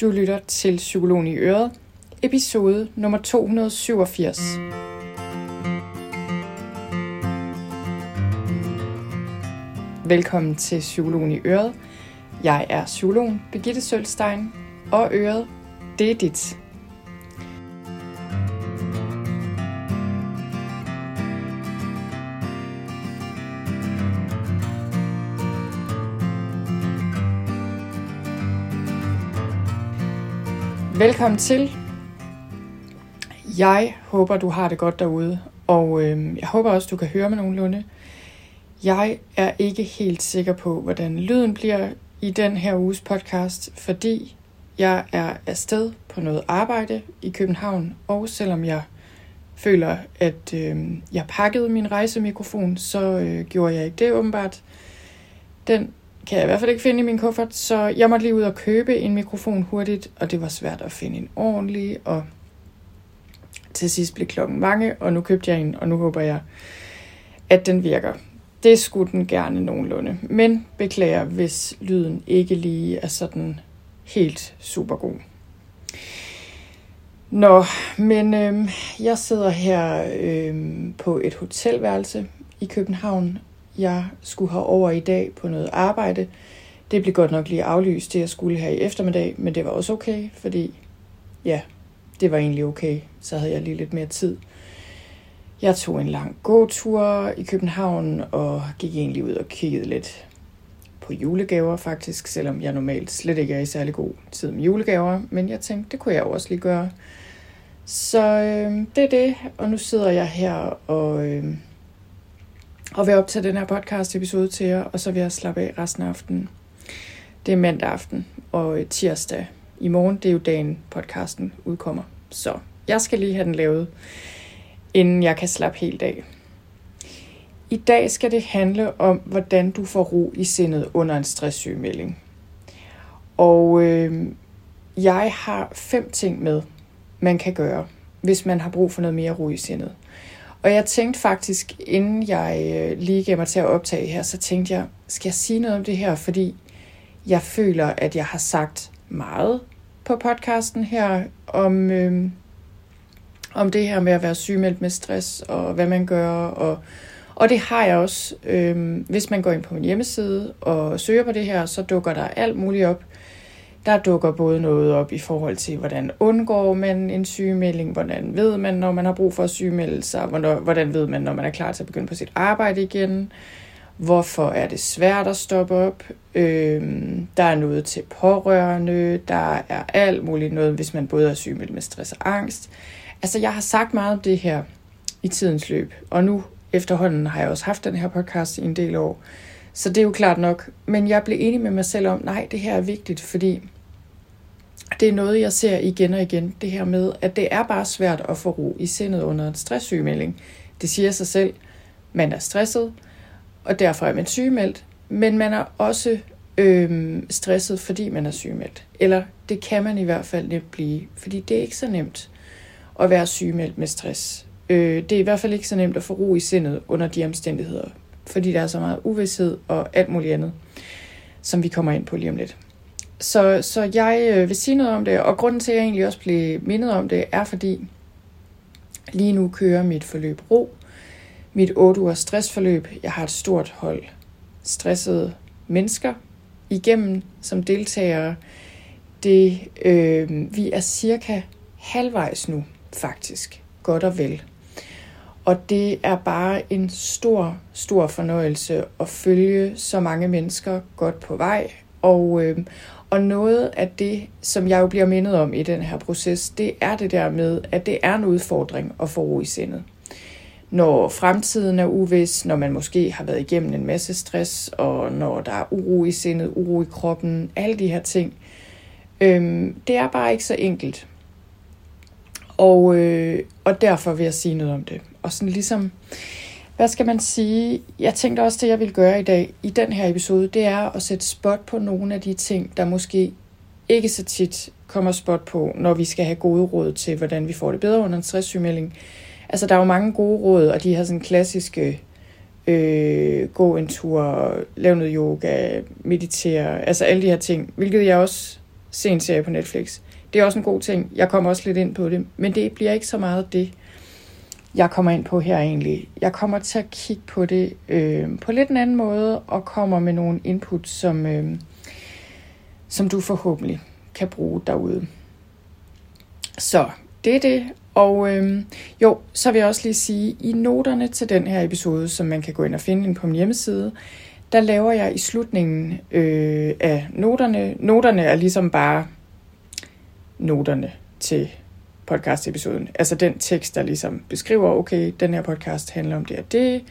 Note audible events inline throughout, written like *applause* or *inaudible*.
Du lytter til Psykologen i Øret, episode nummer 287. Velkommen til Psykologen i Øret. Jeg er psykologen Birgitte Sølstein, og Øret, det er dit. Velkommen til. Jeg håber, du har det godt derude, og øh, jeg håber også, du kan høre mig nogenlunde. Jeg er ikke helt sikker på, hvordan lyden bliver i den her uges podcast, fordi jeg er afsted på noget arbejde i København, og selvom jeg føler, at øh, jeg pakkede min rejsemikrofon, så øh, gjorde jeg ikke det åbenbart. Den kan jeg i hvert fald ikke finde i min kuffert, så jeg måtte lige ud og købe en mikrofon hurtigt, og det var svært at finde en ordentlig, og til sidst blev klokken mange, og nu købte jeg en, og nu håber jeg, at den virker. Det skulle den gerne nogenlunde, men beklager, hvis lyden ikke lige er sådan helt super god. Nå, men øh, jeg sidder her øh, på et hotelværelse i København, jeg skulle have over i dag på noget arbejde. Det blev godt nok lige aflyst, det jeg skulle her i eftermiddag, men det var også okay, fordi ja, det var egentlig okay. Så havde jeg lige lidt mere tid. Jeg tog en lang gåtur i København og gik egentlig ud og kiggede lidt på julegaver faktisk, selvom jeg normalt slet ikke er i særlig god tid med julegaver, men jeg tænkte, det kunne jeg også lige gøre. Så øh, det er det, og nu sidder jeg her og øh, og vil optage den her podcast episode til jer, og så vil jeg slappe af resten af aftenen. Det er mandag aften, og øh, tirsdag i morgen, det er jo dagen podcasten udkommer. Så jeg skal lige have den lavet, inden jeg kan slappe helt af. I dag skal det handle om, hvordan du får ro i sindet under en stresssygemelding. Og øh, jeg har fem ting med, man kan gøre, hvis man har brug for noget mere ro i sindet. Og jeg tænkte faktisk, inden jeg øh, lige gav mig til at optage her, så tænkte jeg, skal jeg sige noget om det her, fordi jeg føler, at jeg har sagt meget på podcasten her om, øh, om det her med at være sygemeldt med stress og hvad man gør. Og, og det har jeg også. Øh, hvis man går ind på min hjemmeside og søger på det her, så dukker der alt muligt op. Der dukker både noget op i forhold til, hvordan undgår man en sygemelding, hvordan ved man, når man har brug for at sygemelde sig, hvordan ved man, når man er klar til at begynde på sit arbejde igen, hvorfor er det svært at stoppe op, øhm, der er noget til pårørende, der er alt muligt noget, hvis man både er sygemeldt med stress og angst. Altså, jeg har sagt meget om det her i tidens løb, og nu efterhånden har jeg også haft den her podcast i en del år, så det er jo klart nok. Men jeg blev enig med mig selv om, nej, det her er vigtigt, fordi det er noget, jeg ser igen og igen, det her med, at det er bare svært at få ro i sindet under en stresssygemelding. Det siger sig selv, man er stresset, og derfor er man sygemeldt, men man er også øhm, stresset, fordi man er sygemeldt. Eller det kan man i hvert fald nemt blive, fordi det er ikke så nemt at være sygemeldt med stress. Øh, det er i hvert fald ikke så nemt at få ro i sindet under de omstændigheder, fordi der er så meget uvidshed og alt muligt andet, som vi kommer ind på lige om lidt. Så, så jeg øh, vil sige noget om det, og grunden til, at jeg egentlig også blev mindet om det, er fordi lige nu kører mit forløb ro. Mit 8 ugers stressforløb. Jeg har et stort hold stressede mennesker igennem som deltagere. Det, øh, vi er cirka halvvejs nu, faktisk. Godt og vel. Og det er bare en stor, stor fornøjelse at følge så mange mennesker godt på vej. Og, øh, og noget af det, som jeg jo bliver mindet om i den her proces, det er det der med, at det er en udfordring at få ro i sindet. Når fremtiden er uvis, når man måske har været igennem en masse stress, og når der er uro i sindet, uro i kroppen, alle de her ting. Øhm, det er bare ikke så enkelt. Og, øh, og derfor vil jeg sige noget om det. Og sådan ligesom, hvad skal man sige? Jeg tænkte også, det jeg vil gøre i dag, i den her episode, det er at sætte spot på nogle af de ting, der måske ikke så tit kommer spot på, når vi skal have gode råd til, hvordan vi får det bedre under en stresssygemelding. Altså, der er jo mange gode råd, og de har sådan klassiske øh, gå en tur, lave noget yoga, meditere, altså alle de her ting, hvilket jeg også ser en serie på Netflix. Det er også en god ting. Jeg kommer også lidt ind på det, men det bliver ikke så meget det, jeg kommer ind på her egentlig. Jeg kommer til at kigge på det øh, på lidt en anden måde, og kommer med nogle input, som, øh, som du forhåbentlig kan bruge derude. Så det er det. Og øh, jo, så vil jeg også lige sige, i noterne til den her episode, som man kan gå ind og finde ind på min hjemmeside, der laver jeg i slutningen øh, af noterne. Noterne er ligesom bare noterne til podcast-episoden. Altså den tekst, der ligesom beskriver, okay, den her podcast handler om det og det.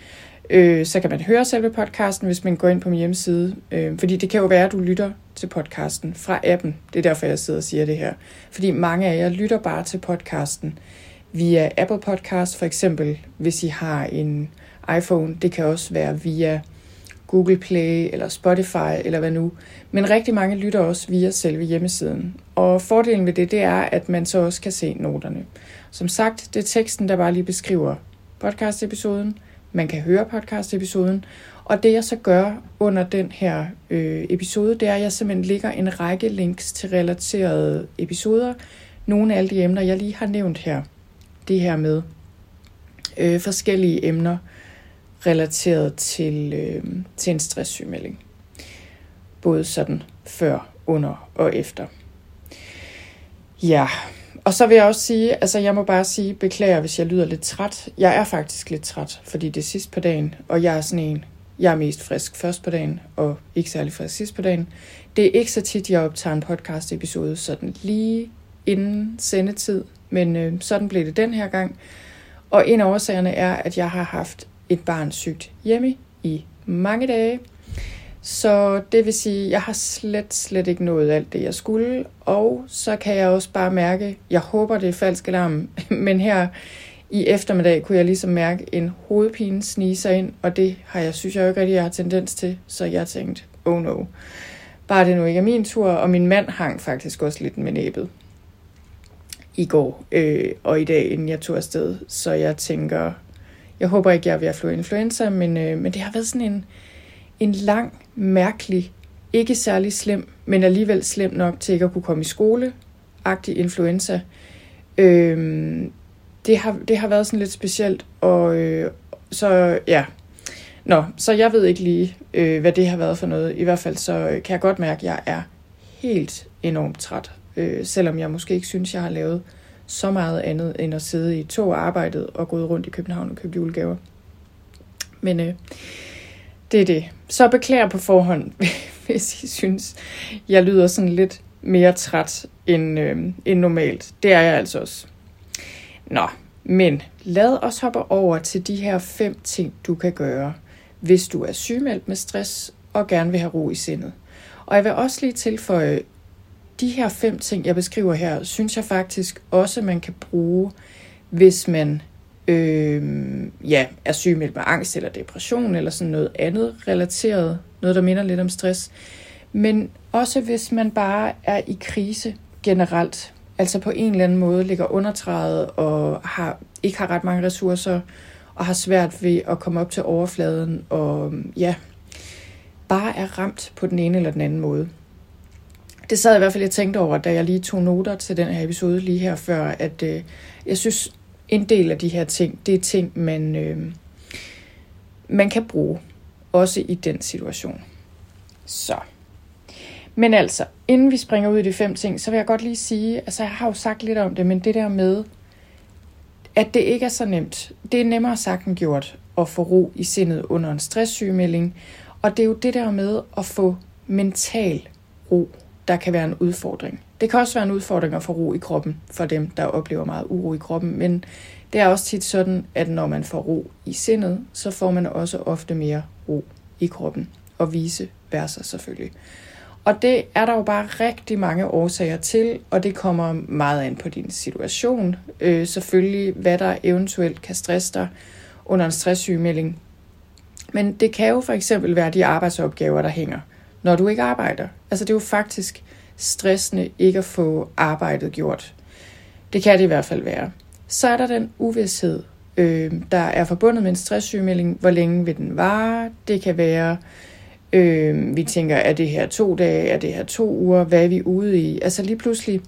Øh, så kan man høre selve podcasten, hvis man går ind på min hjemmeside. Øh, fordi det kan jo være, at du lytter til podcasten fra appen. Det er derfor, jeg sidder og siger det her. Fordi mange af jer lytter bare til podcasten via Apple Podcast, for eksempel, hvis I har en iPhone. Det kan også være via Google Play eller Spotify eller hvad nu. Men rigtig mange lytter også via selve hjemmesiden. Og fordelen ved det, det er, at man så også kan se noterne. Som sagt, det er teksten, der bare lige beskriver podcast-episoden. Man kan høre podcast-episoden. Og det jeg så gør under den her øh, episode, det er, at jeg simpelthen lægger en række links til relaterede episoder. Nogle af alle de emner, jeg lige har nævnt her. Det her med øh, forskellige emner, relateret til, øh, til en stresssygemelding. Både sådan før, under og efter. Ja, og så vil jeg også sige, altså jeg må bare sige, beklager, hvis jeg lyder lidt træt. Jeg er faktisk lidt træt, fordi det er sidst på dagen, og jeg er sådan en, jeg er mest frisk først på dagen, og ikke særlig frisk sidst på dagen. Det er ikke så tit, jeg optager en podcast episode sådan lige inden sendetid, men øh, sådan blev det den her gang. Og en af årsagerne er, at jeg har haft et barn sygt hjemme i mange dage. Så det vil sige, at jeg har slet, slet ikke nået alt det, jeg skulle. Og så kan jeg også bare mærke, jeg håber, det er falsk alarm, *laughs* men her i eftermiddag kunne jeg ligesom mærke en hovedpine snige sig ind, og det har jeg, synes jeg jo ikke rigtig, jeg har tendens til. Så jeg tænkte, oh no, bare det nu ikke er min tur, og min mand hang faktisk også lidt med næbet i går øh, og i dag, inden jeg tog afsted. Så jeg tænker, jeg håber ikke, jeg er ved at få influenza, men, øh, men det har været sådan en, en lang, mærkelig, ikke særlig slem, men alligevel slem nok til ikke at kunne komme i skole, agtig influenza. Øh, det, har, det har været sådan lidt specielt, og øh, så ja, Nå, så jeg ved ikke lige, øh, hvad det har været for noget. I hvert fald så kan jeg godt mærke, at jeg er helt enormt træt. Øh, selvom jeg måske ikke synes, jeg har lavet så meget andet end at sidde i tog og arbejdet og gå rundt i København og købe julegaver. Men øh, det er det. Så beklager på forhånd, *laughs* hvis I synes, jeg lyder sådan lidt mere træt end, øh, end normalt. Det er jeg altså også. Nå, men lad os hoppe over til de her fem ting, du kan gøre, hvis du er sygemeldt med stress og gerne vil have ro i sindet. Og jeg vil også lige tilføje de her fem ting, jeg beskriver her, synes jeg faktisk også, man kan bruge, hvis man øh, ja, er syg med angst eller depression eller sådan noget andet relateret, noget der minder lidt om stress. Men også hvis man bare er i krise generelt, altså på en eller anden måde ligger undertrædet og har, ikke har ret mange ressourcer og har svært ved at komme op til overfladen og ja, bare er ramt på den ene eller den anden måde det sad jeg i hvert fald, jeg tænkte over, da jeg lige tog noter til den her episode lige her før, at øh, jeg synes, en del af de her ting, det er ting, man, øh, man kan bruge, også i den situation. Så. Men altså, inden vi springer ud i de fem ting, så vil jeg godt lige sige, altså jeg har jo sagt lidt om det, men det der med, at det ikke er så nemt. Det er nemmere sagt end gjort at få ro i sindet under en stresssygemelding. Og det er jo det der med at få mental ro der kan være en udfordring. Det kan også være en udfordring at få ro i kroppen for dem, der oplever meget uro i kroppen, men det er også tit sådan, at når man får ro i sindet, så får man også ofte mere ro i kroppen, og vise versa selvfølgelig. Og det er der jo bare rigtig mange årsager til, og det kommer meget an på din situation. Øh, selvfølgelig, hvad der eventuelt kan stresse dig under en stresssygemelding. Men det kan jo for eksempel være de arbejdsopgaver, der hænger – når du ikke arbejder. Altså det er jo faktisk stressende ikke at få arbejdet gjort. Det kan det i hvert fald være. Så er der den uvidshed, øh, der er forbundet med en stresssygemelding. Hvor længe vil den vare? Det kan være, Øh, vi tænker, er det her to dage, er det her to uger, hvad er vi ude i? Altså lige pludselig,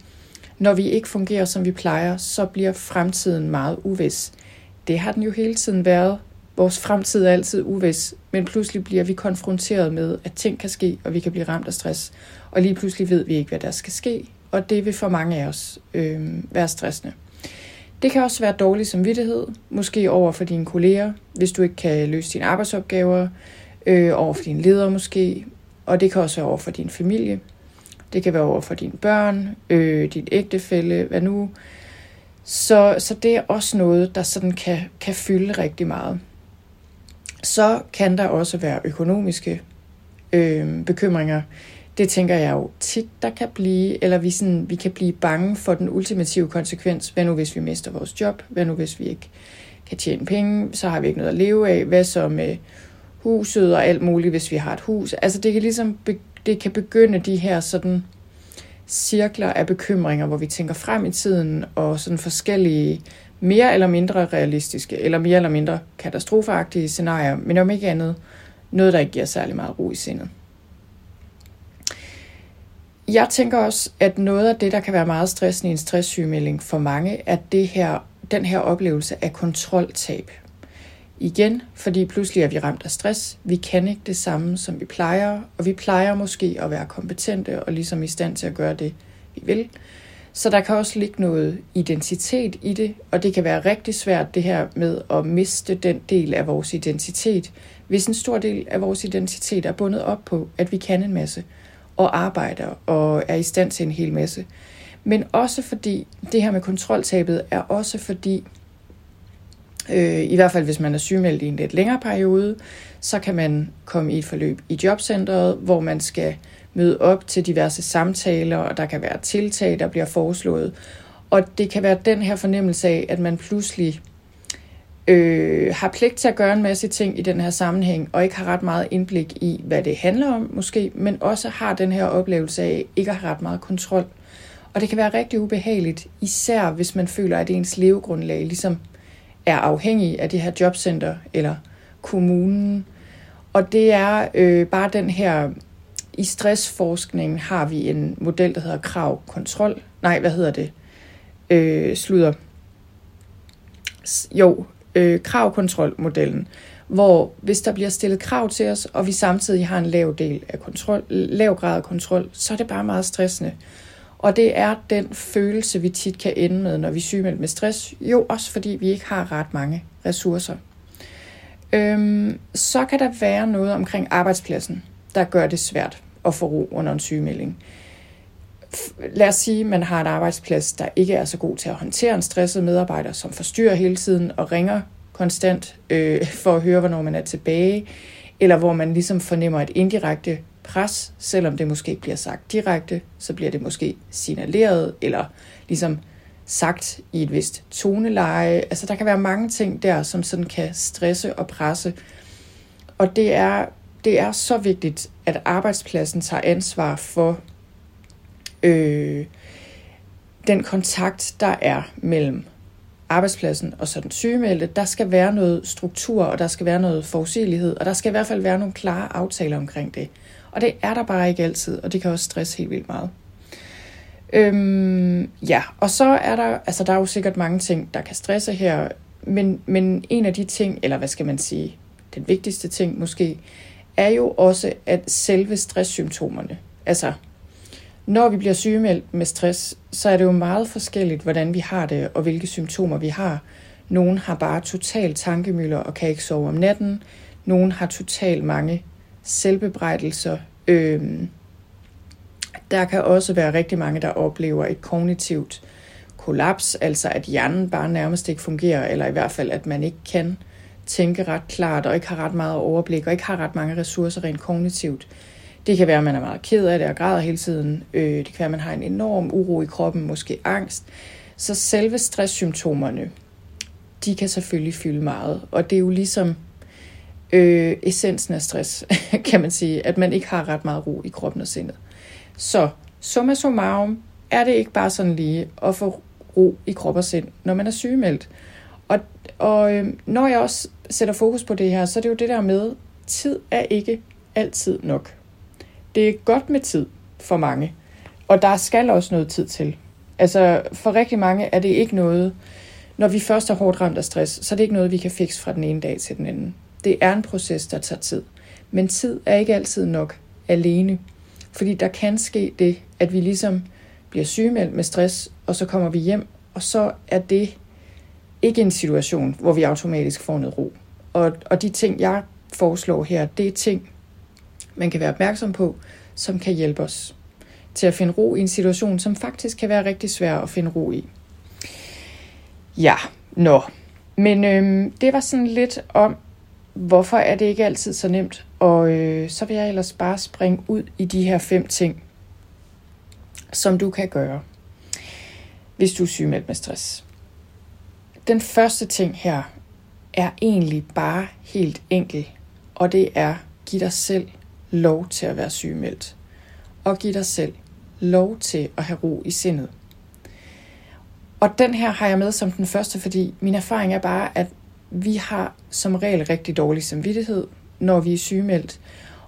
når vi ikke fungerer, som vi plejer, så bliver fremtiden meget uvis. Det har den jo hele tiden været. Vores fremtid er altid uvis, men pludselig bliver vi konfronteret med, at ting kan ske, og vi kan blive ramt af stress. Og lige pludselig ved vi ikke, hvad der skal ske, og det vil for mange af os øh, være stressende. Det kan også være dårlig samvittighed, måske over for dine kolleger, hvis du ikke kan løse dine arbejdsopgaver, øh, over for dine ledere måske, og det kan også være over for din familie. Det kan være over for dine børn, øh, din ægtefælle, hvad nu. Så, så det er også noget, der sådan kan, kan fylde rigtig meget. Så kan der også være økonomiske øh, bekymringer. Det tænker jeg jo tit, der kan blive, eller vi, sådan, vi kan blive bange for den ultimative konsekvens. Hvad nu, hvis vi mister vores job? Hvad nu, hvis vi ikke kan tjene penge? Så har vi ikke noget at leve af. Hvad så med huset og alt muligt, hvis vi har et hus? Altså, det kan ligesom det kan begynde de her sådan cirkler af bekymringer, hvor vi tænker frem i tiden, og sådan forskellige mere eller mindre realistiske, eller mere eller mindre katastrofeagtige scenarier, men om ikke andet, noget, der ikke giver særlig meget ro i sindet. Jeg tænker også, at noget af det, der kan være meget stressende i en stresssygemelding for mange, er det her, den her oplevelse af kontroltab. Igen, fordi pludselig er vi ramt af stress. Vi kan ikke det samme, som vi plejer, og vi plejer måske at være kompetente og ligesom i stand til at gøre det, vi vil. Så der kan også ligge noget identitet i det, og det kan være rigtig svært det her med at miste den del af vores identitet, hvis en stor del af vores identitet er bundet op på, at vi kan en masse, og arbejder og er i stand til en hel masse. Men også fordi, det her med kontroltabet er også fordi, øh, i hvert fald hvis man er sygemeldt i en lidt længere periode, så kan man komme i et forløb i jobcentret, hvor man skal møde op til diverse samtaler, og der kan være tiltag, der bliver foreslået. Og det kan være den her fornemmelse af, at man pludselig øh, har pligt til at gøre en masse ting i den her sammenhæng, og ikke har ret meget indblik i, hvad det handler om måske, men også har den her oplevelse af ikke at have ret meget kontrol. Og det kan være rigtig ubehageligt, især hvis man føler, at ens levegrundlag ligesom er afhængig af det her jobcenter eller kommunen. Og det er øh, bare den her, i stressforskningen har vi en model, der hedder krav-kontrol. Nej, hvad hedder det? Øh, slutter. Jo, øh, kravkontrolmodellen, hvor hvis der bliver stillet krav til os, og vi samtidig har en lav del af kontrol, lav grad af kontrol, så er det bare meget stressende. Og det er den følelse, vi tit kan ende med, når vi er sygemeldt med stress. Jo, også fordi vi ikke har ret mange ressourcer. Øhm, så kan der være noget omkring arbejdspladsen, der gør det svært at få ro under en sygemelding. Lad os sige, at man har en arbejdsplads, der ikke er så god til at håndtere en stresset medarbejder, som forstyrrer hele tiden og ringer konstant øh, for at høre, hvornår man er tilbage, eller hvor man ligesom fornemmer et indirekte pres, selvom det måske ikke bliver sagt direkte, så bliver det måske signaleret, eller ligesom sagt i et vist toneleje. Altså der kan være mange ting der, som sådan kan stresse og presse. Og det er, det er så vigtigt, at arbejdspladsen tager ansvar for øh, den kontakt, der er mellem arbejdspladsen og så den sygemeldte. Der skal være noget struktur, og der skal være noget forudsigelighed, og der skal i hvert fald være nogle klare aftaler omkring det. Og det er der bare ikke altid, og det kan også stresse helt vildt meget. Øhm, ja, og så er der, altså der er jo sikkert mange ting, der kan stresse her, men, men en af de ting, eller hvad skal man sige, den vigtigste ting måske, er jo også, at selve stresssymptomerne, altså når vi bliver sygemeldt med stress, så er det jo meget forskelligt, hvordan vi har det, og hvilke symptomer vi har. Nogle har bare total tankemøller og kan ikke sove om natten. Nogle har total mange selvbebrejdelser. Øhm, der kan også være rigtig mange, der oplever et kognitivt kollaps, altså at hjernen bare nærmest ikke fungerer, eller i hvert fald, at man ikke kan tænke ret klart, og ikke har ret meget overblik, og ikke har ret mange ressourcer rent kognitivt. Det kan være, at man er meget ked af det og græder hele tiden. Øh, det kan være, at man har en enorm uro i kroppen, måske angst. Så selve stresssymptomerne, de kan selvfølgelig fylde meget. Og det er jo ligesom øh, essensen af stress, *laughs* kan man sige, at man ikke har ret meget ro i kroppen og sindet. Så summa summarum er det ikke bare sådan lige at få ro i krop og sind, når man er sygemeldt. Og, og øh, når jeg også sætter fokus på det her, så er det jo det der med, tid er ikke altid nok. Det er godt med tid for mange, og der skal også noget tid til. Altså for rigtig mange er det ikke noget, når vi først er hårdt ramt af stress, så er det ikke noget, vi kan fikse fra den ene dag til den anden. Det er en proces, der tager tid. Men tid er ikke altid nok alene. Fordi der kan ske det, at vi ligesom bliver sygemeldt med stress, og så kommer vi hjem, og så er det ikke en situation, hvor vi automatisk får noget ro. Og, og de ting, jeg foreslår her, det er ting, man kan være opmærksom på, som kan hjælpe os til at finde ro i en situation, som faktisk kan være rigtig svær at finde ro i. Ja, nå. Men øhm, det var sådan lidt om, hvorfor er det ikke altid så nemt. Og øh, så vil jeg ellers bare springe ud i de her fem ting, som du kan gøre, hvis du er sygemeldt med stress. Den første ting her er egentlig bare helt enkel, og det er, giv dig selv lov til at være sygemeldt. Og giv dig selv lov til at have ro i sindet. Og den her har jeg med som den første, fordi min erfaring er bare, at vi har som regel rigtig dårlig samvittighed, når vi er sygemeldt,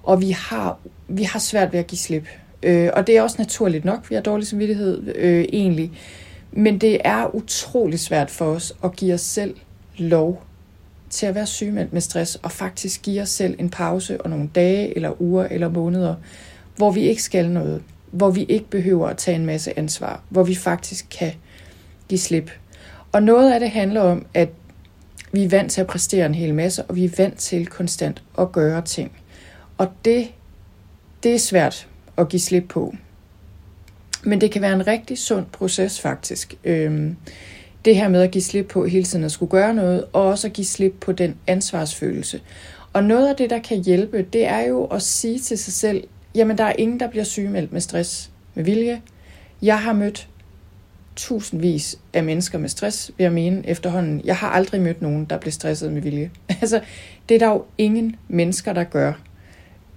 og vi har, vi har svært ved at give slip. Øh, og det er også naturligt nok, vi har dårlig samvittighed øh, egentlig. Men det er utrolig svært for os at give os selv lov til at være sygemeldt med stress, og faktisk give os selv en pause og nogle dage, eller uger, eller måneder, hvor vi ikke skal noget, hvor vi ikke behøver at tage en masse ansvar, hvor vi faktisk kan give slip. Og noget af det handler om, at vi er vant til at præstere en hel masse, og vi er vant til konstant at gøre ting. Og det, det er svært at give slip på. Men det kan være en rigtig sund proces faktisk. Øhm, det her med at give slip på hele tiden at skulle gøre noget, og også at give slip på den ansvarsfølelse. Og noget af det, der kan hjælpe, det er jo at sige til sig selv, jamen der er ingen, der bliver sygemeldt med stress med vilje. Jeg har mødt tusindvis af mennesker med stress, vil jeg mene efterhånden. Jeg har aldrig mødt nogen, der bliver stresset med vilje. *laughs* altså, det er der jo ingen mennesker, der gør.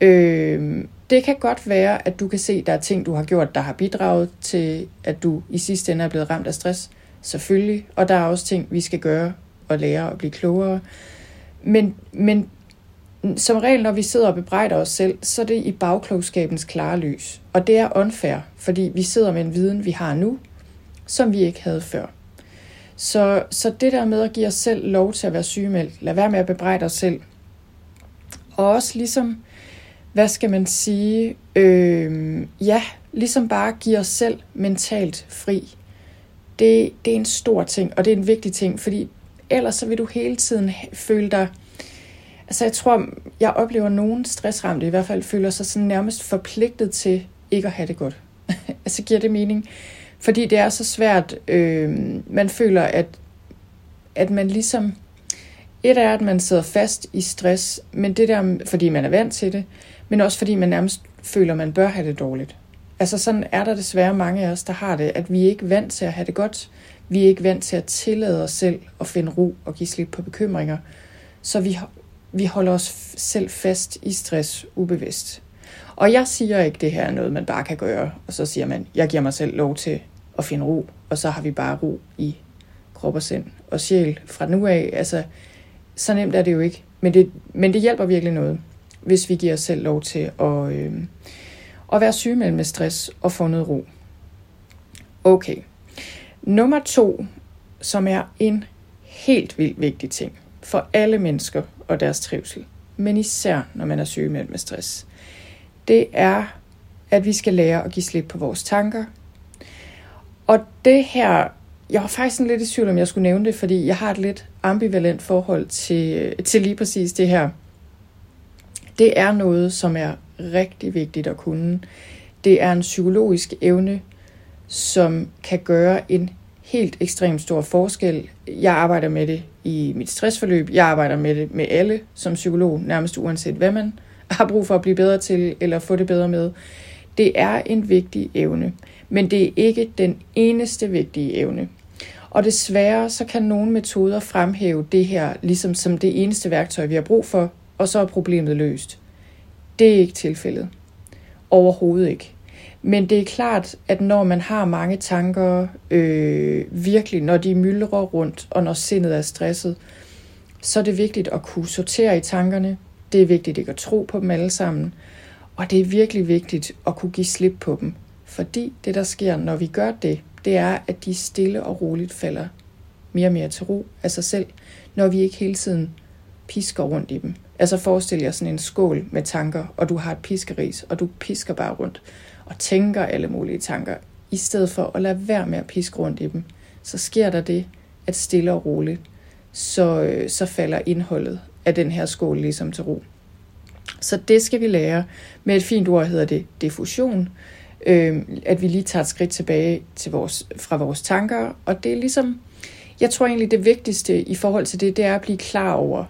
Øh, det kan godt være, at du kan se, at der er ting, du har gjort, der har bidraget til, at du i sidste ende er blevet ramt af stress. Selvfølgelig. Og der er også ting, vi skal gøre og lære og blive klogere. Men, men som regel, når vi sidder og bebrejder os selv, så er det i bagklogskabens klare lys. Og det er unfair, fordi vi sidder med en viden, vi har nu, som vi ikke havde før. Så, så det der med at give os selv lov til at være sygemeldt, lad være med at bebrejde os selv. Og også ligesom, hvad skal man sige, øh, ja, ligesom bare give os selv mentalt fri. Det, det er en stor ting, og det er en vigtig ting, fordi ellers så vil du hele tiden føle dig, altså jeg tror, jeg oplever, nogen stressramte i hvert fald føler sig sådan nærmest forpligtet til ikke at have det godt. *laughs* altså giver det mening? Fordi det er så svært. Øh, man føler, at, at man ligesom... Et er, at man sidder fast i stress, men det der, fordi man er vant til det, men også fordi man nærmest føler, man bør have det dårligt. Altså sådan er der desværre mange af os, der har det, at vi er ikke vant til at have det godt. Vi er ikke vant til at tillade os selv at finde ro og give slip på bekymringer. Så vi, vi holder os selv fast i stress ubevidst. Og jeg siger ikke, det her er noget, man bare kan gøre, og så siger man, jeg giver mig selv lov til at finde ro, og så har vi bare ro i krop og sind og sjæl fra nu af. Altså, så nemt er det jo ikke. Men det, men det hjælper virkelig noget, hvis vi giver os selv lov til at, øh, at være syge med stress og få noget ro. Okay. Nummer to, som er en helt vildt vigtig ting for alle mennesker og deres trivsel, men især når man er syg med stress, det er, at vi skal lære at give slip på vores tanker, og det her, jeg var faktisk sådan lidt i tvivl, om jeg skulle nævne det, fordi jeg har et lidt ambivalent forhold til, til lige præcis det her. Det er noget, som er rigtig vigtigt at kunne. Det er en psykologisk evne, som kan gøre en helt ekstremt stor forskel. Jeg arbejder med det i mit stressforløb. Jeg arbejder med det med alle som psykolog, nærmest uanset hvad man har brug for at blive bedre til eller få det bedre med. Det er en vigtig evne men det er ikke den eneste vigtige evne. Og desværre så kan nogle metoder fremhæve det her ligesom som det eneste værktøj, vi har brug for, og så er problemet løst. Det er ikke tilfældet. Overhovedet ikke. Men det er klart, at når man har mange tanker, øh, virkelig, når de myldrer rundt, og når sindet er stresset, så er det vigtigt at kunne sortere i tankerne, Det er vigtigt ikke at tro på dem alle sammen. Og det er virkelig vigtigt at kunne give slip på dem. Fordi det, der sker, når vi gør det, det er, at de stille og roligt falder mere og mere til ro af sig selv, når vi ikke hele tiden pisker rundt i dem. Altså forestil jer sådan en skål med tanker, og du har et piskeris, og du pisker bare rundt og tænker alle mulige tanker, i stedet for at lade være med at piske rundt i dem, så sker der det, at stille og roligt, så, øh, så falder indholdet af den her skål ligesom til ro. Så det skal vi lære. Med et fint ord hedder det diffusion. Øh, at vi lige tager et skridt tilbage til vores, fra vores tanker. Og det er ligesom, jeg tror egentlig det vigtigste i forhold til det, det er at blive klar over,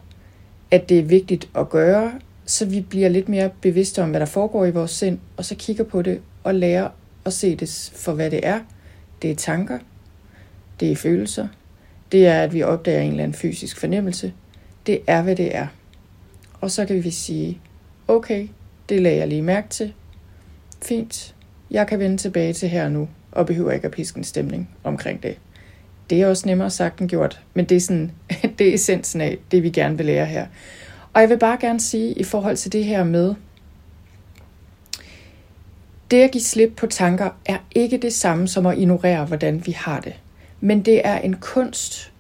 at det er vigtigt at gøre, så vi bliver lidt mere bevidste om, hvad der foregår i vores sind, og så kigger på det og lærer at se det for, hvad det er. Det er tanker, det er følelser, det er, at vi opdager en eller anden fysisk fornemmelse. Det er, hvad det er. Og så kan vi sige, okay, det lagde jeg lige mærke til. Fint, jeg kan vende tilbage til her nu, og behøver ikke at piske en stemning omkring det. Det er også nemmere sagt end gjort, men det er, sådan, *laughs* det er essensen af det, vi gerne vil lære her. Og jeg vil bare gerne sige i forhold til det her med, det at give slip på tanker er ikke det samme som at ignorere, hvordan vi har det. Men det er en kunst.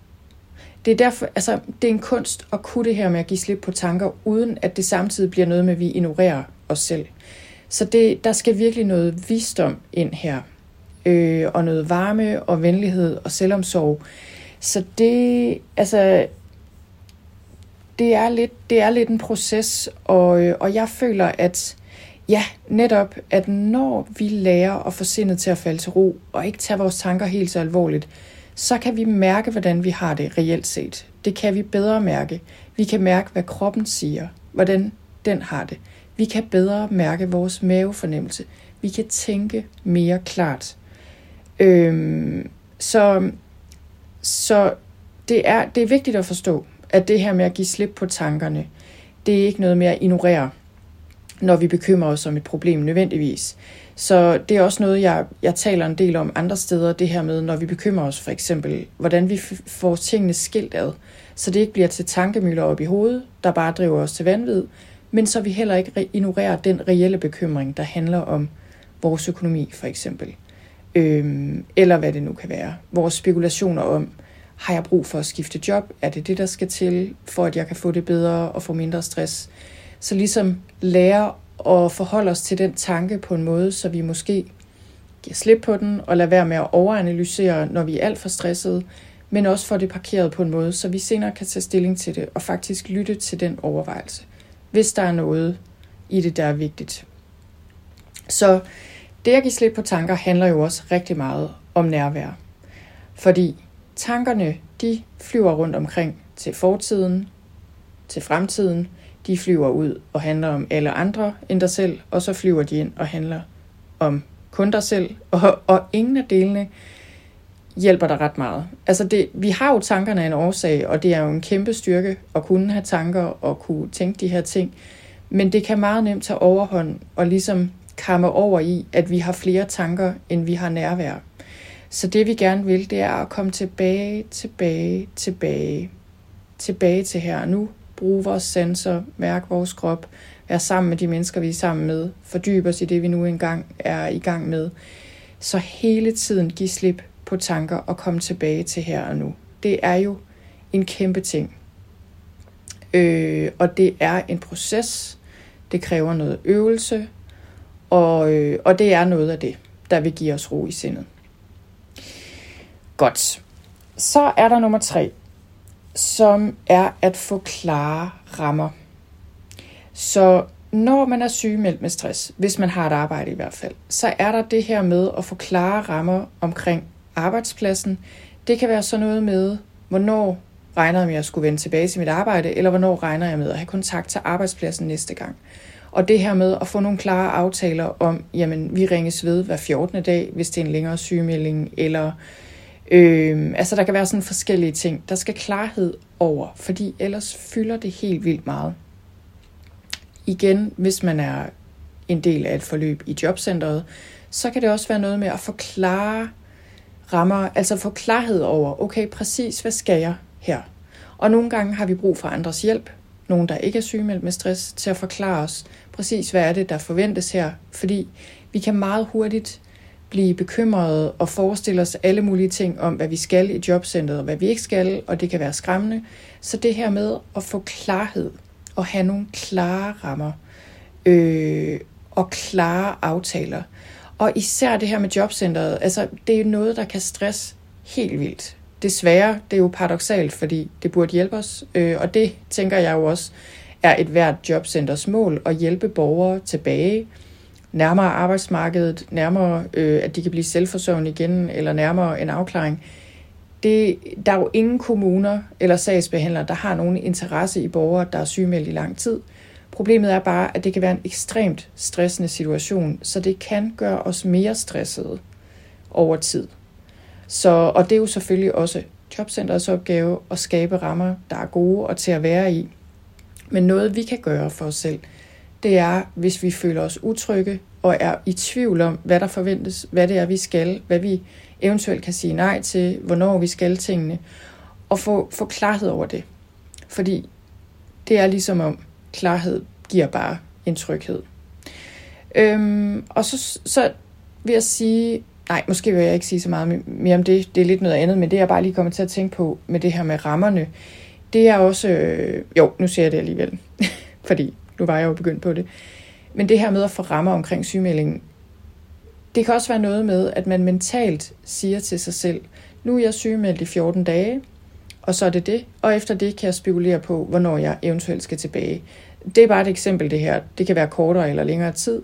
Det er, derfor, altså, det er en kunst at kunne det her med at give slip på tanker, uden at det samtidig bliver noget med, at vi ignorerer os selv. Så det, der skal virkelig noget visdom ind her, øh, og noget varme og venlighed og selvomsorg. Så det, altså, det er lidt, det er lidt en proces, og, øh, og jeg føler, at ja, netop, at når vi lærer at få sindet til at falde til ro, og ikke tage vores tanker helt så alvorligt, så kan vi mærke, hvordan vi har det reelt set. Det kan vi bedre mærke. Vi kan mærke, hvad kroppen siger, hvordan den har det. Vi kan bedre mærke vores mavefornemmelse. Vi kan tænke mere klart. Øhm, så så det, er, det er vigtigt at forstå, at det her med at give slip på tankerne, det er ikke noget med at ignorere, når vi bekymrer os om et problem nødvendigvis. Så det er også noget, jeg, jeg taler en del om andre steder, det her med, når vi bekymrer os for eksempel, hvordan vi får tingene skilt ad, så det ikke bliver til tankemøller op i hovedet, der bare driver os til vanvid, men så vi heller ikke ignorerer den reelle bekymring, der handler om vores økonomi for eksempel. Øhm, eller hvad det nu kan være. Vores spekulationer om, har jeg brug for at skifte job? Er det det, der skal til, for at jeg kan få det bedre og få mindre stress? Så ligesom lære at forholde os til den tanke på en måde, så vi måske giver slip på den og lader være med at overanalysere, når vi er alt for stressede, men også får det parkeret på en måde, så vi senere kan tage stilling til det og faktisk lytte til den overvejelse hvis der er noget i det, der er vigtigt. Så det at give slip på tanker handler jo også rigtig meget om nærvær. Fordi tankerne, de flyver rundt omkring til fortiden, til fremtiden, de flyver ud og handler om alle andre end dig selv, og så flyver de ind og handler om kun dig selv, *laughs* og, og ingen af delene hjælper dig ret meget. Altså det, vi har jo tankerne af en årsag, og det er jo en kæmpe styrke at kunne have tanker og kunne tænke de her ting. Men det kan meget nemt tage overhånd og ligesom kamme over i, at vi har flere tanker, end vi har nærvær. Så det vi gerne vil, det er at komme tilbage, tilbage, tilbage, tilbage til her og nu. Bruge vores sanser, mærke vores krop, være sammen med de mennesker, vi er sammen med, fordybe os i det, vi nu engang er i gang med. Så hele tiden give slip på tanker og komme tilbage til her og nu. Det er jo en kæmpe ting. Øh, og det er en proces. Det kræver noget øvelse. Og, øh, og det er noget af det, der vil give os ro i sindet. Godt. Så er der nummer tre, som er at få klare rammer. Så når man er sygemeldt med stress, hvis man har et arbejde i hvert fald, så er der det her med at få klare rammer omkring arbejdspladsen. Det kan være sådan noget med, hvornår regner jeg med at skulle vende tilbage til mit arbejde, eller hvornår regner jeg med at have kontakt til arbejdspladsen næste gang. Og det her med at få nogle klare aftaler om, jamen vi ringes ved hver 14. dag, hvis det er en længere sygemelding, eller øh, altså der kan være sådan forskellige ting. Der skal klarhed over, fordi ellers fylder det helt vildt meget. Igen, hvis man er en del af et forløb i jobcentret, så kan det også være noget med at forklare rammer, altså få klarhed over, okay, præcis hvad skal jeg her? Og nogle gange har vi brug for andres hjælp, nogen, der ikke er sygemeldt med stress, til at forklare os præcis, hvad er det, der forventes her. Fordi vi kan meget hurtigt blive bekymrede og forestille os alle mulige ting om, hvad vi skal i jobcentret og hvad vi ikke skal, og det kan være skræmmende. Så det her med at få klarhed og have nogle klare rammer øh, og klare aftaler. Og især det her med jobcentret, altså det er noget, der kan stresse helt vildt. Desværre, det er jo paradoxalt, fordi det burde hjælpe os, øh, og det tænker jeg jo også er et hvert jobcenters mål at hjælpe borgere tilbage nærmere arbejdsmarkedet, nærmere øh, at de kan blive selvforsørgende igen, eller nærmere en afklaring. Det, der er jo ingen kommuner eller sagsbehandlere, der har nogen interesse i borgere, der er sygemeldt i lang tid. Problemet er bare, at det kan være en ekstremt stressende situation, så det kan gøre os mere stressede over tid. Så, og det er jo selvfølgelig også jobcenterets opgave at skabe rammer, der er gode og til at være i. Men noget vi kan gøre for os selv, det er, hvis vi føler os utrygge og er i tvivl om, hvad der forventes, hvad det er, vi skal, hvad vi eventuelt kan sige nej til, hvornår vi skal tingene, og få, få klarhed over det. Fordi det er ligesom om klarhed giver bare en tryghed. Øhm, og så, så vil jeg sige, nej, måske vil jeg ikke sige så meget mere om det, det er lidt noget andet, men det jeg bare lige kommer til at tænke på med det her med rammerne, det er også, øh, jo, nu siger jeg det alligevel, *laughs* fordi nu var jeg jo begyndt på det, men det her med at få rammer omkring sygemeldingen, det kan også være noget med, at man mentalt siger til sig selv, nu er jeg sygemeldt i 14 dage, og så er det det, og efter det kan jeg spekulere på, hvornår jeg eventuelt skal tilbage. Det er bare et eksempel det her. Det kan være kortere eller længere tid.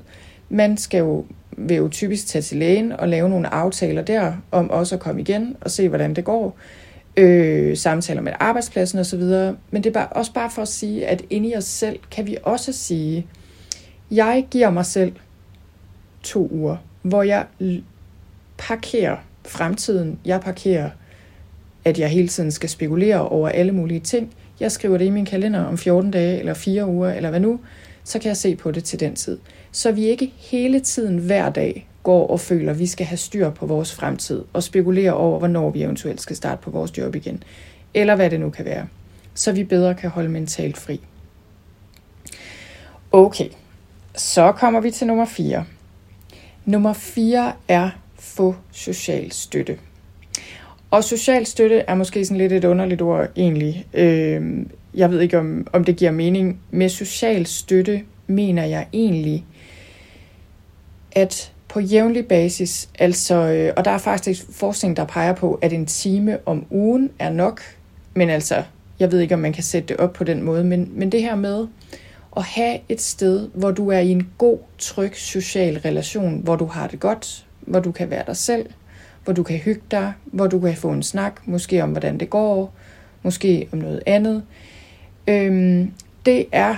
Man skal jo, vil jo typisk tage til lægen og lave nogle aftaler der, om også at komme igen og se, hvordan det går. Øh, samtaler med arbejdspladsen osv. Men det er bare, også bare for at sige, at inde i os selv kan vi også sige, jeg giver mig selv to uger, hvor jeg parkerer fremtiden. Jeg parkerer, at jeg hele tiden skal spekulere over alle mulige ting. Jeg skriver det i min kalender om 14 dage, eller 4 uger, eller hvad nu, så kan jeg se på det til den tid. Så vi ikke hele tiden hver dag går og føler, at vi skal have styr på vores fremtid, og spekulere over, hvornår vi eventuelt skal starte på vores job igen, eller hvad det nu kan være, så vi bedre kan holde mentalt fri. Okay, så kommer vi til nummer 4. Nummer 4 er få social støtte. Og social støtte er måske sådan lidt et underligt ord egentlig. Øh, jeg ved ikke, om, om det giver mening. Med social støtte mener jeg egentlig, at på jævnlig basis, altså, øh, og der er faktisk forskning, der peger på, at en time om ugen er nok, men altså, jeg ved ikke, om man kan sætte det op på den måde, men, men det her med, at have et sted, hvor du er i en god, tryg social relation, hvor du har det godt, hvor du kan være dig selv, hvor du kan hygge dig, hvor du kan få en snak, måske om hvordan det går, måske om noget andet. Øhm, det er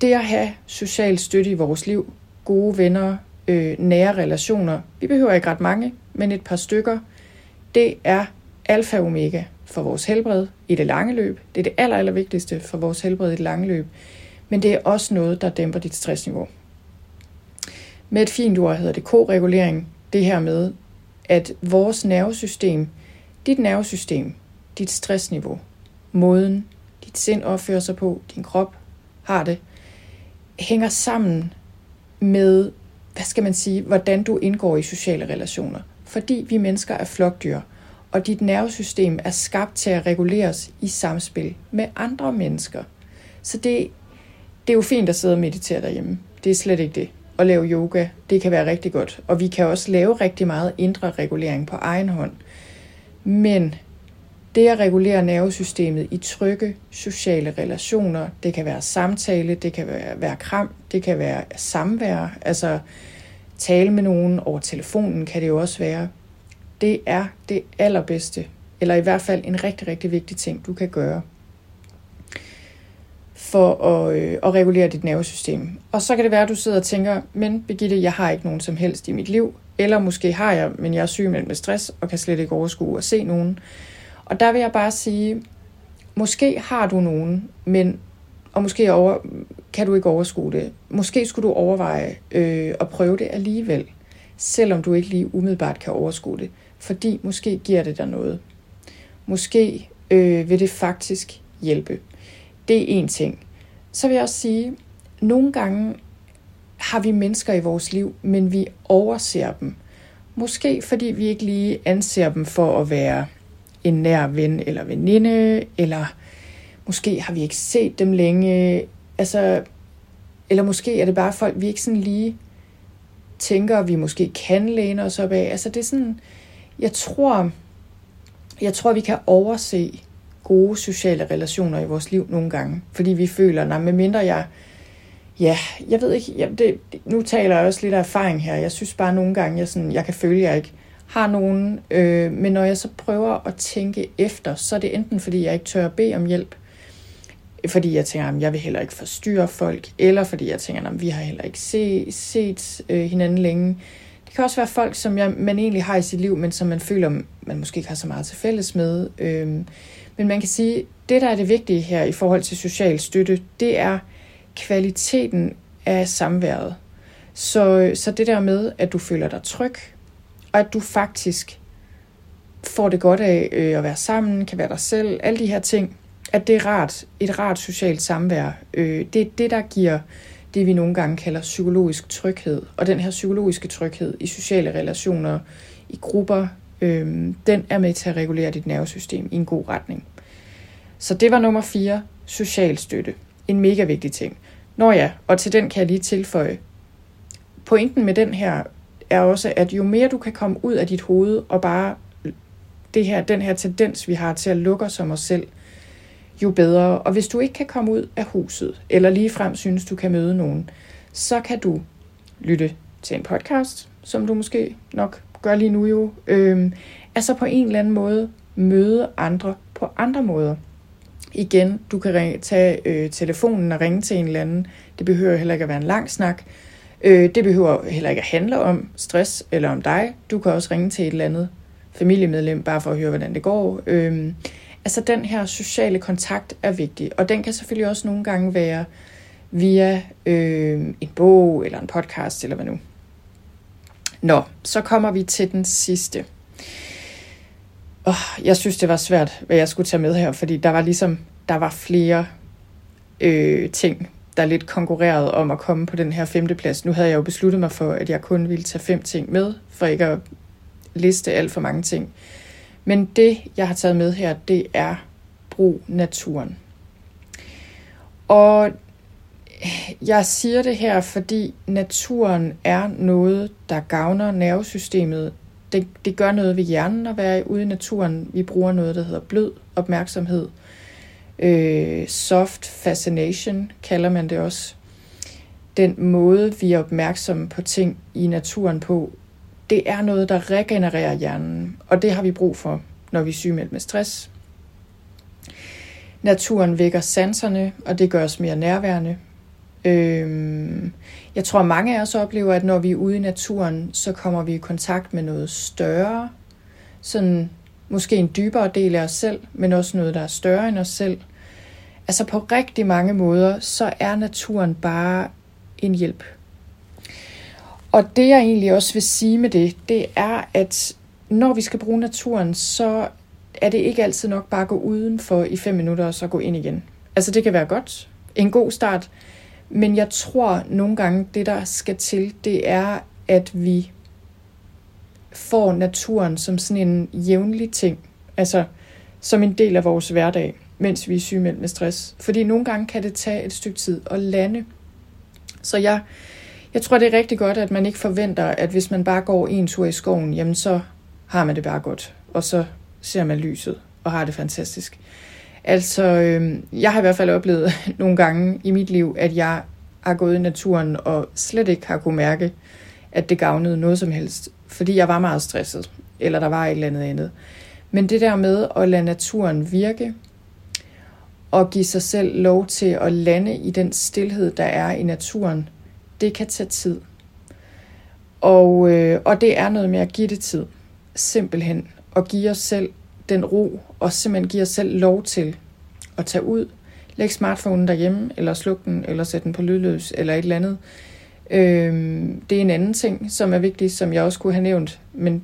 det at have social støtte i vores liv, gode venner, øh, nære relationer. Vi behøver ikke ret mange, men et par stykker. Det er alfa og omega for vores helbred i det lange løb. Det er det aller, aller vigtigste for vores helbred i det lange løb men det er også noget, der dæmper dit stressniveau. Med et fint ord hedder det koregulering, det her med, at vores nervesystem, dit nervesystem, dit stressniveau, måden dit sind opfører sig på, din krop har det, hænger sammen med, hvad skal man sige, hvordan du indgår i sociale relationer. Fordi vi mennesker er flokdyr, og dit nervesystem er skabt til at reguleres i samspil med andre mennesker. Så det det er jo fint at sidde og meditere derhjemme. Det er slet ikke det. At lave yoga, det kan være rigtig godt. Og vi kan også lave rigtig meget indre regulering på egen hånd. Men det at regulere nervesystemet i trygge sociale relationer, det kan være samtale, det kan være, være kram, det kan være samvær, altså tale med nogen over telefonen kan det jo også være. Det er det allerbedste, eller i hvert fald en rigtig, rigtig vigtig ting, du kan gøre for at, øh, at regulere dit nervesystem. Og så kan det være, at du sidder og tænker, men Birgitte, jeg har ikke nogen som helst i mit liv, eller måske har jeg, men jeg er syg med stress og kan slet ikke overskue at se nogen. Og der vil jeg bare sige, måske har du nogen, men og måske over, kan du ikke overskue det. Måske skulle du overveje øh, at prøve det alligevel, selvom du ikke lige umiddelbart kan overskue det. Fordi måske giver det dig noget. Måske øh, vil det faktisk hjælpe. Det er en ting. så vil jeg også sige, nogle gange har vi mennesker i vores liv, men vi overser dem. Måske fordi vi ikke lige anser dem for at være en nær ven eller veninde, eller måske har vi ikke set dem længe, altså, eller måske er det bare folk, vi ikke sådan lige tænker, vi måske kan læne os op af. Altså det er sådan, jeg tror, jeg tror, vi kan overse gode sociale relationer i vores liv nogle gange, fordi vi føler, nej, med mindre jeg, ja, jeg ved ikke, jeg, det, nu taler jeg også lidt af erfaring her, jeg synes bare nogle gange, jeg, sådan, jeg kan føle, jeg ikke har nogen, øh, men når jeg så prøver at tænke efter, så er det enten fordi, jeg ikke tør at bede om hjælp, fordi jeg tænker, at jeg vil heller ikke forstyrre folk, eller fordi jeg tænker, at vi har heller ikke se, set øh, hinanden længe. Det kan også være folk, som jeg, man egentlig har i sit liv, men som man føler, man måske ikke har så meget til fælles med. Øh, men man kan sige, det der er det vigtige her i forhold til social støtte, det er kvaliteten af samværet. Så, så det der med, at du føler dig tryg, og at du faktisk får det godt af øh, at være sammen, kan være dig selv, alle de her ting, at det er rart, et rart socialt samvær. Øh, det er det, der giver det, vi nogle gange kalder psykologisk tryghed. Og den her psykologiske tryghed i sociale relationer, i grupper, øh, den er med til at regulere dit nervesystem i en god retning. Så det var nummer 4, social støtte. En mega vigtig ting. Nå ja, og til den kan jeg lige tilføje. Pointen med den her er også, at jo mere du kan komme ud af dit hoved og bare det her, den her tendens, vi har til at lukke os om os selv, jo bedre. Og hvis du ikke kan komme ud af huset, eller lige frem synes, du kan møde nogen, så kan du lytte til en podcast, som du måske nok gør lige nu jo. Øhm, altså på en eller anden måde møde andre på andre måder. Igen, du kan ringe, tage øh, telefonen og ringe til en eller anden. Det behøver heller ikke at være en lang snak. Øh, det behøver heller ikke at handle om stress eller om dig. Du kan også ringe til et eller andet familiemedlem, bare for at høre, hvordan det går. Øh, altså den her sociale kontakt er vigtig, og den kan selvfølgelig også nogle gange være via øh, en bog eller en podcast eller hvad nu. Nå, så kommer vi til den sidste. Oh, jeg synes, det var svært, hvad jeg skulle tage med her, fordi der var ligesom, der var flere øh, ting, der lidt konkurrerede om at komme på den her femte plads. Nu havde jeg jo besluttet mig for, at jeg kun ville tage fem ting med, for ikke at liste alt for mange ting. Men det, jeg har taget med her, det er brug naturen. Og jeg siger det her, fordi naturen er noget, der gavner nervesystemet. Det, det gør noget ved hjernen at være ude i naturen. Vi bruger noget, der hedder blød opmærksomhed. Øh, soft fascination kalder man det også. Den måde, vi er opmærksomme på ting i naturen på, det er noget, der regenererer hjernen, og det har vi brug for, når vi er sygemeldt med stress. Naturen vækker sanserne, og det gør os mere nærværende. Øhm, jeg tror, mange af os oplever, at når vi er ude i naturen, så kommer vi i kontakt med noget større. Sådan måske en dybere del af os selv, men også noget, der er større end os selv. Altså på rigtig mange måder, så er naturen bare en hjælp. Og det jeg egentlig også vil sige med det, det er, at når vi skal bruge naturen, så er det ikke altid nok bare at gå udenfor i fem minutter og så gå ind igen. Altså det kan være godt, en god start, men jeg tror nogle gange, det der skal til, det er, at vi får naturen som sådan en jævnlig ting. Altså som en del af vores hverdag, mens vi er sygemeldt med stress. Fordi nogle gange kan det tage et stykke tid at lande. Så jeg, jeg tror, det er rigtig godt, at man ikke forventer, at hvis man bare går en tur i skoven, jamen så har man det bare godt. Og så ser man lyset og har det fantastisk. Altså, øh, jeg har i hvert fald oplevet *laughs* nogle gange i mit liv, at jeg har gået i naturen og slet ikke har kunne mærke, at det gavnede noget som helst, fordi jeg var meget stresset, eller der var et eller andet andet. Men det der med at lade naturen virke, og give sig selv lov til at lande i den stillhed, der er i naturen, det kan tage tid. Og, øh, og det er noget med at give det tid. Simpelthen. Og give os selv den ro, og simpelthen give os selv lov til at tage ud, lægge smartphonen derhjemme, eller slukke den, eller sætte den på lydløs, eller et eller andet. Øhm, det er en anden ting, som er vigtig, som jeg også kunne have nævnt, men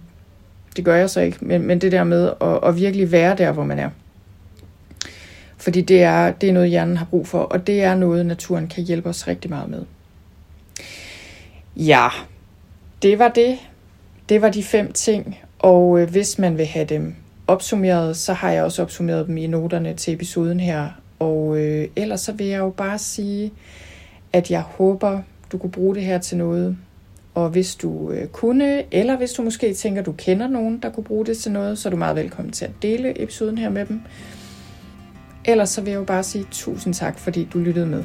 det gør jeg så ikke. Men, men det der med at, at virkelig være der, hvor man er. Fordi det er, det er noget, hjernen har brug for, og det er noget, naturen kan hjælpe os rigtig meget med. Ja, det var det. Det var de fem ting, og øh, hvis man vil have dem opsummeret, så har jeg også opsummeret dem i noterne til episoden her. Og øh, ellers så vil jeg jo bare sige, at jeg håber, du kunne bruge det her til noget. Og hvis du øh, kunne, eller hvis du måske tænker, du kender nogen, der kunne bruge det til noget, så er du meget velkommen til at dele episoden her med dem. Ellers så vil jeg jo bare sige tusind tak, fordi du lyttede med.